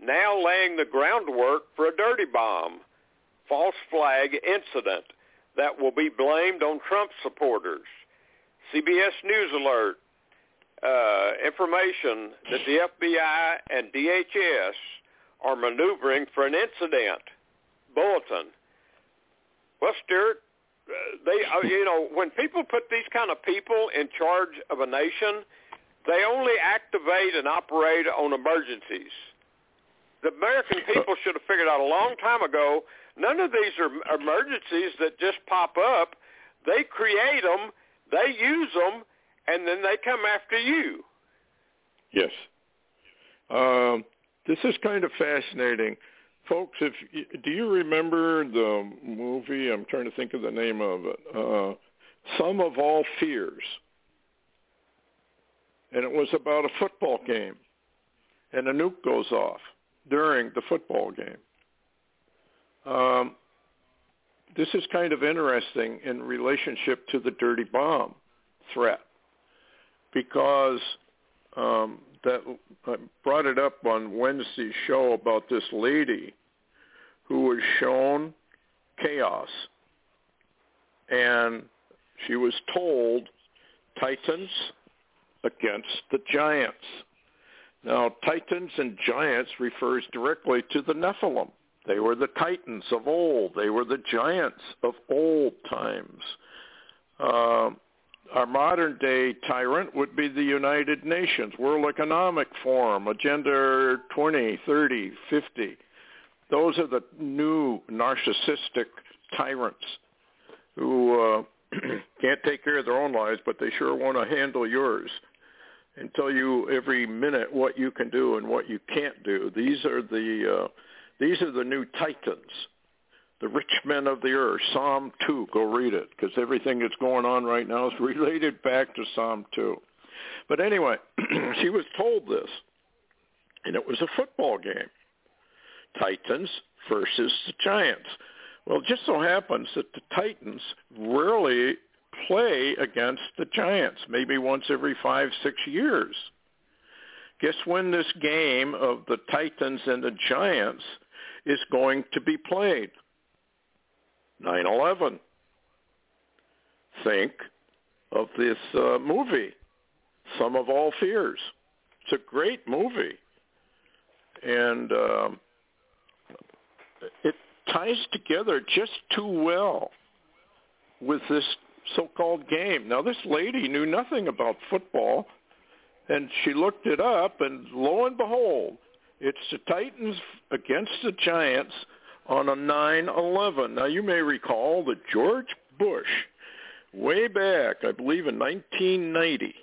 S2: now laying the groundwork for a dirty bomb, false flag incident that will be blamed on Trump supporters. CBS News alert, uh, information that the FBI and DHS are maneuvering for an incident bulletin. Well, Stewart, uh, they, uh, you know, when people put these kind of people in charge of a nation, they only activate and operate on emergencies. The American people should have figured out a long time ago. None of these are emergencies that just pop up. They create them, they use them, and then they come after you.
S1: Yes. Um, this is kind of fascinating. Folks, if do you remember the movie? I'm trying to think of the name of it. Uh, Sum of All Fears, and it was about a football game, and a nuke goes off during the football game. Um, this is kind of interesting in relationship to the dirty bomb threat because um, that I brought it up on Wednesday's show about this lady who was shown chaos and she was told titans against the giants. Now, titans and giants refers directly to the Nephilim. They were the titans of old. They were the giants of old times. Uh, our modern day tyrant would be the United Nations, World Economic Forum, Agenda 20, 30, 50. Those are the new narcissistic tyrants who uh, [clears throat] can't take care of their own lives, but they sure want to handle yours and tell you every minute what you can do and what you can't do. These are the uh, these are the new titans, the rich men of the earth. Psalm two, go read it because everything that's going on right now is [laughs] related back to Psalm two. But anyway, [clears throat] she was told this, and it was a football game. Titans versus the Giants. Well, it just so happens that the Titans rarely play against the Giants, maybe once every five, six years. Guess when this game of the Titans and the Giants is going to be played? 9-11. Think of this uh, movie, Sum of All Fears. It's a great movie. And um, it ties together just too well with this so-called game. Now, this lady knew nothing about football, and she looked it up, and lo and behold, it's the Titans against the Giants on a 9-11. Now, you may recall that George Bush, way back, I believe in 1990,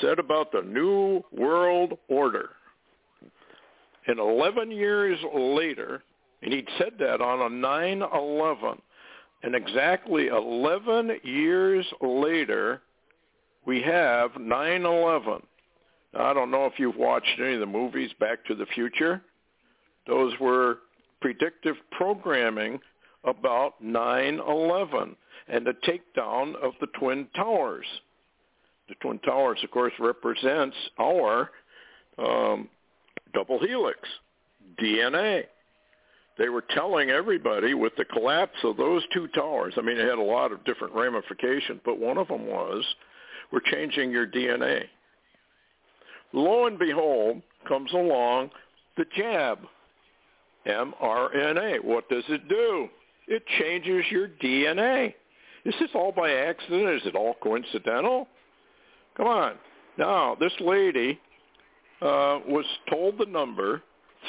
S1: said about the New World Order. And 11 years later, And he'd said that on a 9-11. And exactly 11 years later, we have 9-11. I don't know if you've watched any of the movies Back to the Future. Those were predictive programming about 9-11 and the takedown of the Twin Towers. The Twin Towers, of course, represents our um, double helix, DNA. They were telling everybody with the collapse of those two towers, I mean, it had a lot of different ramifications, but one of them was we're changing your DNA. Lo and behold, comes along the jab, mRNA. What does it do? It changes your DNA. Is this all by accident? Is it all coincidental? Come on. Now, this lady uh, was told the number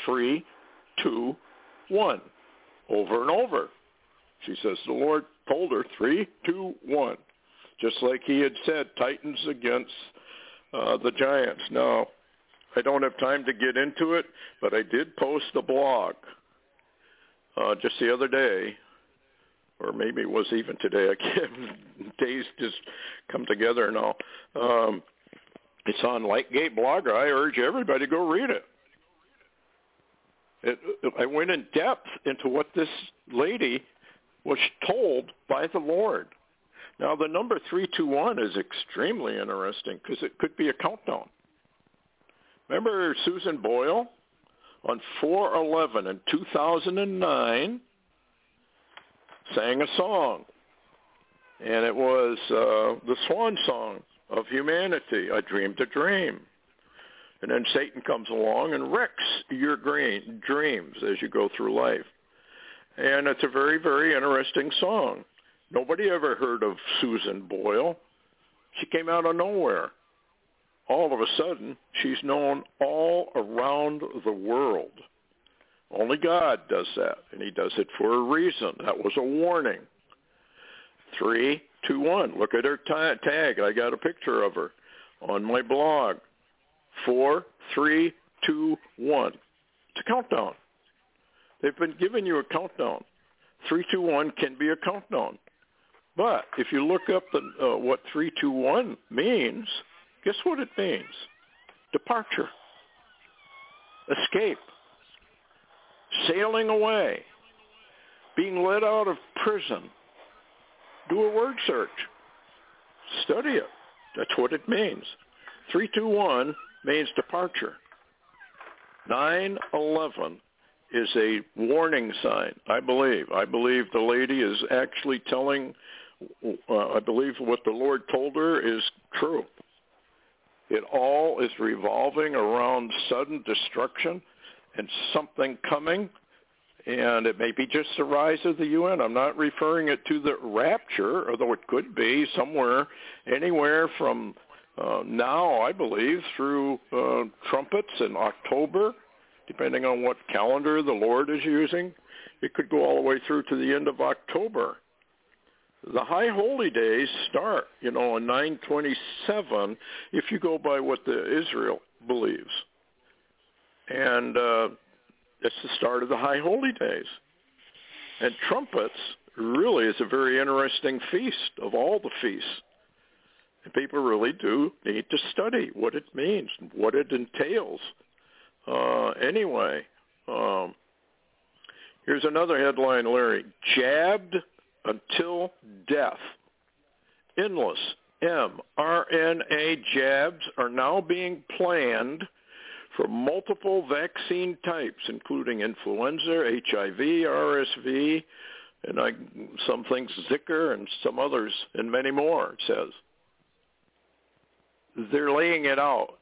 S1: three, two, one, over and over. She says the Lord told her three, two, one, just like He had said, Titans against uh, the Giants. Now, I don't have time to get into it, but I did post a blog uh, just the other day or maybe it was even today. [laughs] I can't. Days just come together now. Um, it's on Lightgate Blogger. I urge everybody to go read it. it. I went in depth into what this lady was told by the Lord. Now, the number 321 is extremely interesting because it could be a countdown. Remember Susan Boyle on 411 in 2009? sang a song, and it was uh, the swan song of humanity. I dreamed a dream. And then Satan comes along and wrecks your green dreams as you go through life. And it's a very, very interesting song. Nobody ever heard of Susan Boyle. She came out of nowhere. All of a sudden, she's known all around the world. Only God does that, and he does it for a reason. That was a warning. Three, two, one. Look at her tag. I got a picture of her on my blog. Four, three, two, one. It's a countdown. They've been giving you a countdown. Three, two, one can be a countdown. But if you look up the, uh, what three, two, one means, guess what it means? Departure. Escape sailing away, being let out of prison. Do a word search. Study it. That's what it means. 321 means departure. 911 is a warning sign, I believe. I believe the lady is actually telling, uh, I believe what the Lord told her is true. It all is revolving around sudden destruction and something coming, and it may be just the rise of the UN. I'm not referring it to the rapture, although it could be somewhere, anywhere from uh, now, I believe, through uh, trumpets in October, depending on what calendar the Lord is using. It could go all the way through to the end of October. The high holy days start, you know, on 927 if you go by what the Israel believes and uh, it's the start of the High Holy Days. And trumpets really is a very interesting feast of all the feasts. And people really do need to study what it means, what it entails. Uh, anyway, um, here's another headline, Larry. Jabbed until death. Endless mRNA jabs are now being planned for multiple vaccine types, including influenza, HIV, RSV, and I, some things Zika and some others, and many more, it says. They're laying it out.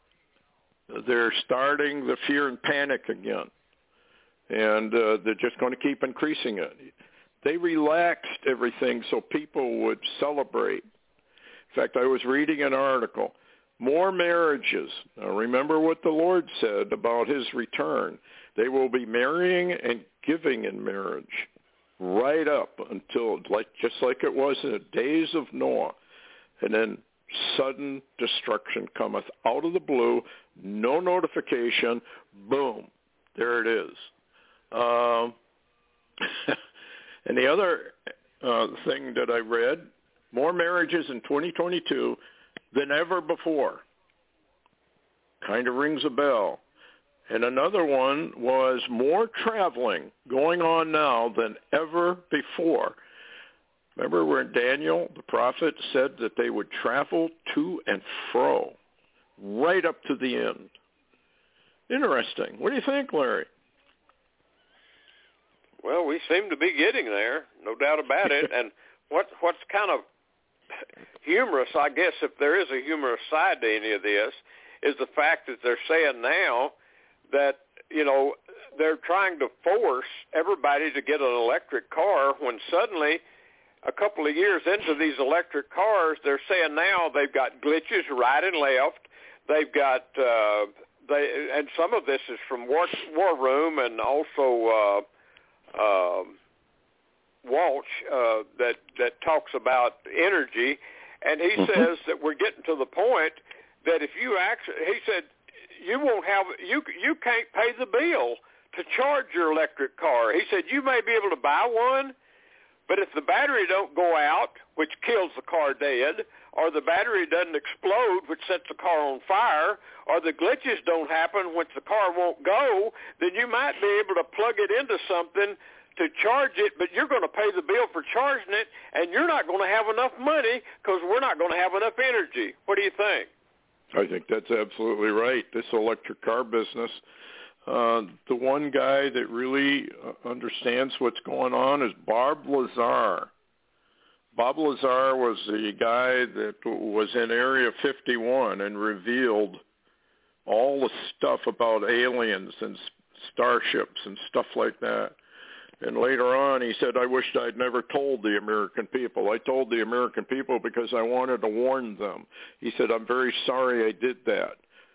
S1: They're starting the fear and panic again. And uh, they're just going to keep increasing it. They relaxed everything so people would celebrate. In fact, I was reading an article more marriages. Now remember what the Lord said about his return. They will be marrying and giving in marriage right up until like just like it was in the days of Noah. And then sudden destruction cometh out of the blue, no notification, boom, there it is. Um, [laughs] and the other uh, thing that I read, more marriages in 2022 than ever before. Kind of rings a bell. And another one was more traveling going on now than ever before. Remember where Daniel, the prophet, said that they would travel to and fro right up to the end. Interesting. What do you think, Larry?
S2: Well, we seem to be getting there, no doubt about it. [laughs] and what what's kind of humorous, I guess, if there is a humorous side to any of this, is the fact that they're saying now that you know they're trying to force everybody to get an electric car when suddenly a couple of years into these electric cars they're saying now they've got glitches right and left they've got uh they and some of this is from war war room and also uh um Walsh uh, that that talks about energy, and he mm-hmm. says that we're getting to the point that if you actually, he said, you won't have you you can't pay the bill to charge your electric car. He said you may be able to buy one, but if the battery don't go out, which kills the car dead, or the battery doesn't explode, which sets the car on fire, or the glitches don't happen, which the car won't go, then you might be able to plug it into something to charge it, but you're going to pay the bill for charging it, and you're not going to have enough money because we're not going to have enough energy. What do you think?
S1: I think that's absolutely right. This electric car business, uh, the one guy that really uh, understands what's going on is Bob Lazar. Bob Lazar was the guy that was in Area 51 and revealed all the stuff about aliens and starships and stuff like that. And later on, he said, I wished I'd never told the American people. I told the American people because I wanted to warn them. He said, I'm very sorry I did that.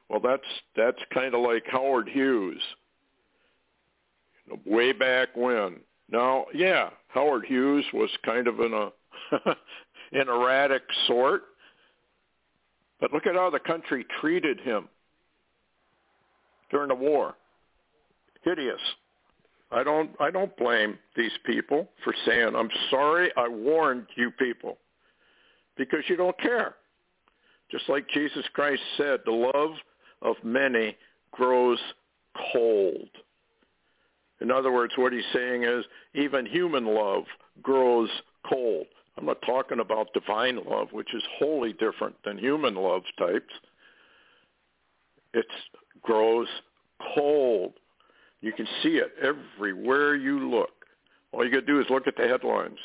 S1: Well, that's that's kind of like Howard Hughes. Way back when. Now, yeah, Howard Hughes was kind of in a [laughs] an erratic sort, but look at how the country treated him during the war. Hideous. I don't I don't blame these people for saying I'm sorry I warned you people because you don't care. Just like Jesus Christ said, the love of many grows cold. In other words, what he's saying is even human love grows cold. I'm not talking about divine love, which is wholly different than human love types. It grows cold. You can see it everywhere you look. All you got to do is look at the headlines.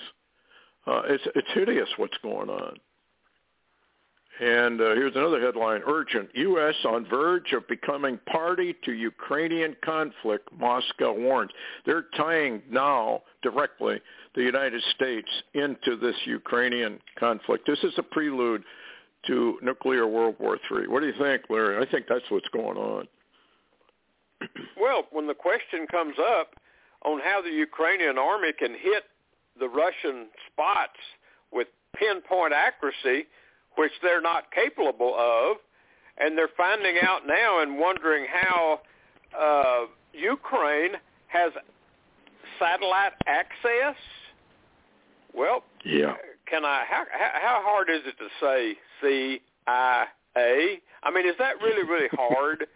S1: Uh, it's it's hideous what's going on. And uh, here's another headline: Urgent: U.S. on verge of becoming party to Ukrainian conflict. Moscow warns. They're tying now directly the United States into this Ukrainian conflict. This is a prelude to nuclear World War III. What do you think, Larry? I think that's what's going on. [clears throat]
S2: Well, when the question comes up on how the Ukrainian army can hit the Russian spots with pinpoint accuracy, which they're not capable of, and they're finding out now and wondering how uh, Ukraine has satellite access. Well,
S1: yeah.
S2: Can I? How how hard is it to say C I A? I mean, is that really really hard?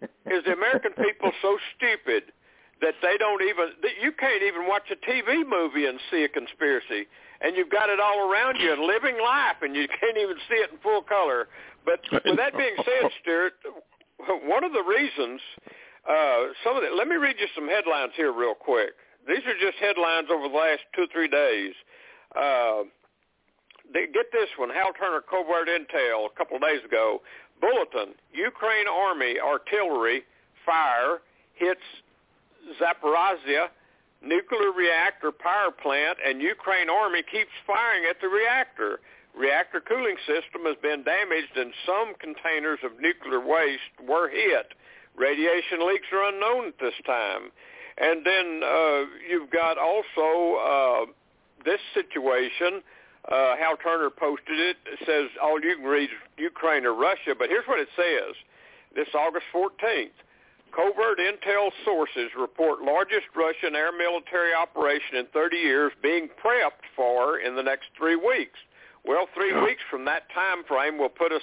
S2: [laughs] is the American people so stupid that they don't even that you can't even watch a TV movie and see a conspiracy and you've got it all around you and living life and you can't even see it in full color. But with that being said, [laughs] Stewart, one of the reasons uh some of the let me read you some headlines here real quick. These are just headlines over the last two three days. Uh get this one, Hal Turner Covert Intel a couple of days ago. Bulletin, Ukraine Army artillery fire hits Zaporizhia nuclear reactor power plant and Ukraine Army keeps firing at the reactor. Reactor cooling system has been damaged and some containers of nuclear waste were hit. Radiation leaks are unknown at this time. And then uh, you've got also uh, this situation uh, Hal Turner posted it. It says all you can read Ukraine or Russia, but here's what it says. This August 14th. Covert intel sources report largest Russian air military operation in 30 years being prepped for in the next three weeks. Well, three weeks from that time frame will put us,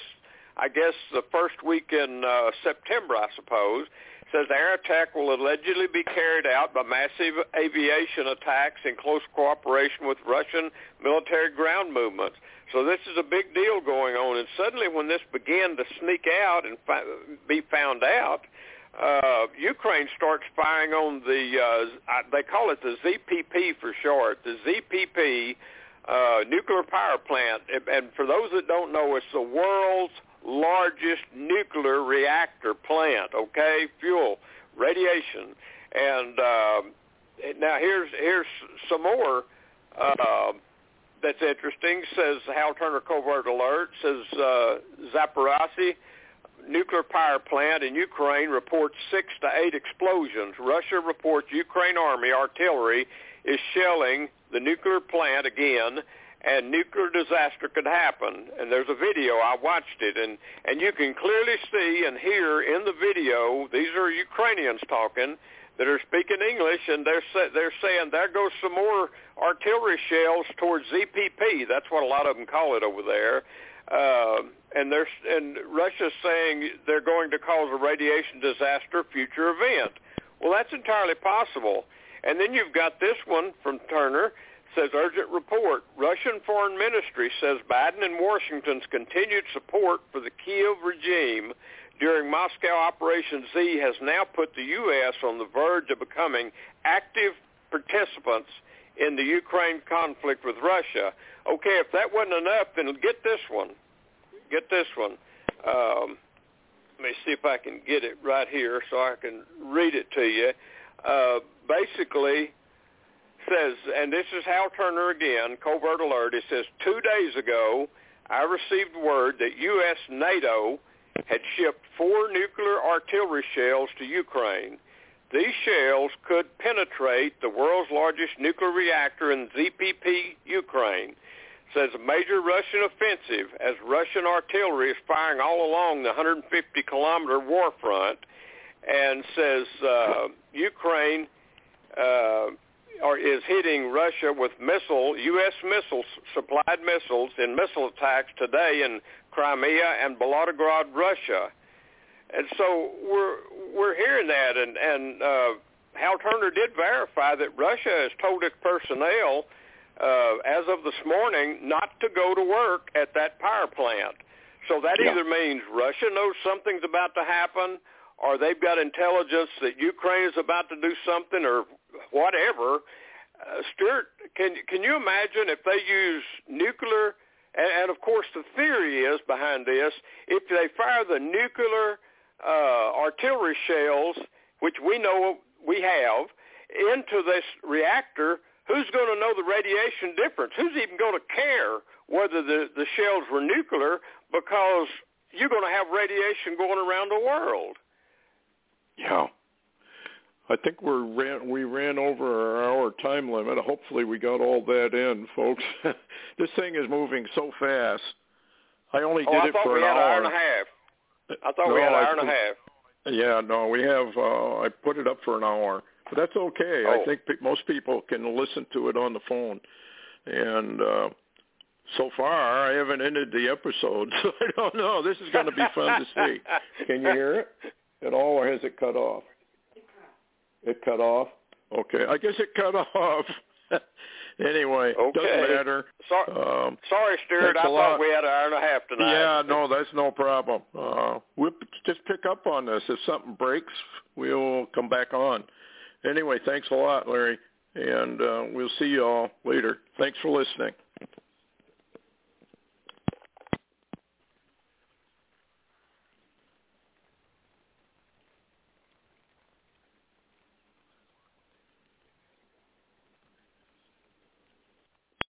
S2: I guess, the first week in uh, September, I suppose. Says air attack will allegedly be carried out by massive aviation attacks in close cooperation with Russian military ground movements. So this is a big deal going on. And suddenly when this began to sneak out and fi- be found out, uh, Ukraine starts firing on the, uh, they call it the ZPP for short, the ZPP uh, nuclear power plant. And for those that don't know, it's the world's largest nuclear reactor plant, okay, fuel, radiation. And uh, now here's, here's some more uh, that's interesting. Says Hal Turner Covert Alert, says uh, Zaporozhye, nuclear power plant in Ukraine reports six to eight explosions. Russia reports Ukraine Army artillery is shelling the nuclear plant again and nuclear disaster could happen. And there's a video, I watched it, and, and you can clearly see and hear in the video, these are Ukrainians talking, that are speaking English, and they're sa- they're saying there goes some more artillery shells towards ZPP. That's what a lot of them call it over there. Uh, and they're and Russia's saying they're going to cause a radiation disaster future event. Well, that's entirely possible. And then you've got this one from Turner says urgent report. Russian foreign ministry says Biden and Washington's continued support for the Kiev regime during Moscow Operation Z has now put the U.S. on the verge of becoming active participants in the Ukraine conflict with Russia. Okay, if that wasn't enough, then get this one get this one. Um, let me see if I can get it right here so I can read it to you. Uh, basically says, and this is Hal Turner again, covert alert. It says, two days ago, I received word that U.S. NATO had shipped four nuclear artillery shells to Ukraine. These shells could penetrate the world's largest nuclear reactor in ZPP, Ukraine says a major Russian offensive as Russian artillery is firing all along the 150-kilometer war front, and says uh, Ukraine uh, or is hitting Russia with missile U.S. missiles, supplied missiles in missile attacks today in Crimea and Volgograd, Russia. And so we're we're hearing that, and and uh, Hal Turner did verify that Russia has told its personnel uh, as of this morning, not to go to work at that power plant. So that yeah. either means Russia knows something's about to happen, or they've got intelligence that Ukraine is about to do something, or whatever. Uh, Stewart, can can you imagine if they use nuclear? And, and of course, the theory is behind this: if they fire the nuclear uh, artillery shells, which we know we have, into this reactor, who's going to know the radiation difference? Who's even going to care whether the, the shells were nuclear because you're going to have radiation going around the world?
S1: Yeah. I think we ran we ran over our hour time limit. Hopefully we got all that in, folks. [laughs] this thing is moving so fast. I only did
S2: oh,
S1: did
S2: I
S1: it
S2: thought
S1: for
S2: we
S1: an
S2: had
S1: hour.
S2: An hour and a half. I thought
S1: no,
S2: we had an hour
S1: I,
S2: and a half.
S1: Yeah, no, we have. uh I put it up for an hour. But that's okay.
S2: Oh.
S1: I think pe- most people can listen to it on the phone. And uh, so far, I haven't ended the episode, [laughs] so I don't know. This is going to be fun to see. [laughs] Can you hear it at all, or has it cut off? It cut off. Okay, I guess it cut [laughs] off. anyway,
S2: okay.
S1: doesn't matter.
S2: Sorry,
S1: um,
S2: sorry Stewart. I thought we had an hour and a half tonight.
S1: Yeah, no, that's no problem. Uh, we'll just pick up on this. If something breaks, we'll come back on. Anyway, thanks a lot, Larry, and uh, we'll see you all later. Thanks for listening.